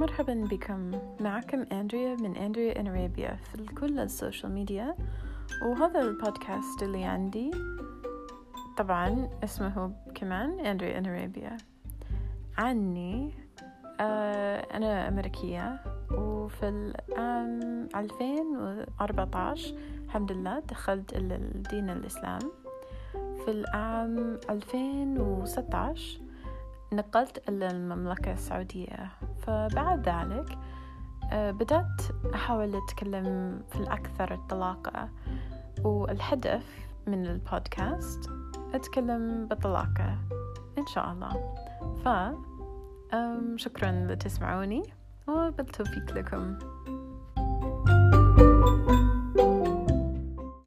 مرحبا بكم. معكم أندريا من Andrea in Arabia في كل ال social media. وهذا البودكاست اللي عندي طبعا اسمه كمان Andrea in Arabia. عني آه أنا أمريكية. وفي العام 2014 الحمد لله دخلت الدين الإسلام. في العام 2016 نقلت إلى المملكة السعودية. فبعد ذلك آه، بدأت أحاول أتكلم في الأكثر الطلاقة. والهدف من البودكاست أتكلم بطلاقة إن شاء الله. ف شكرا لتسمعوني وبالتوفيق لكم.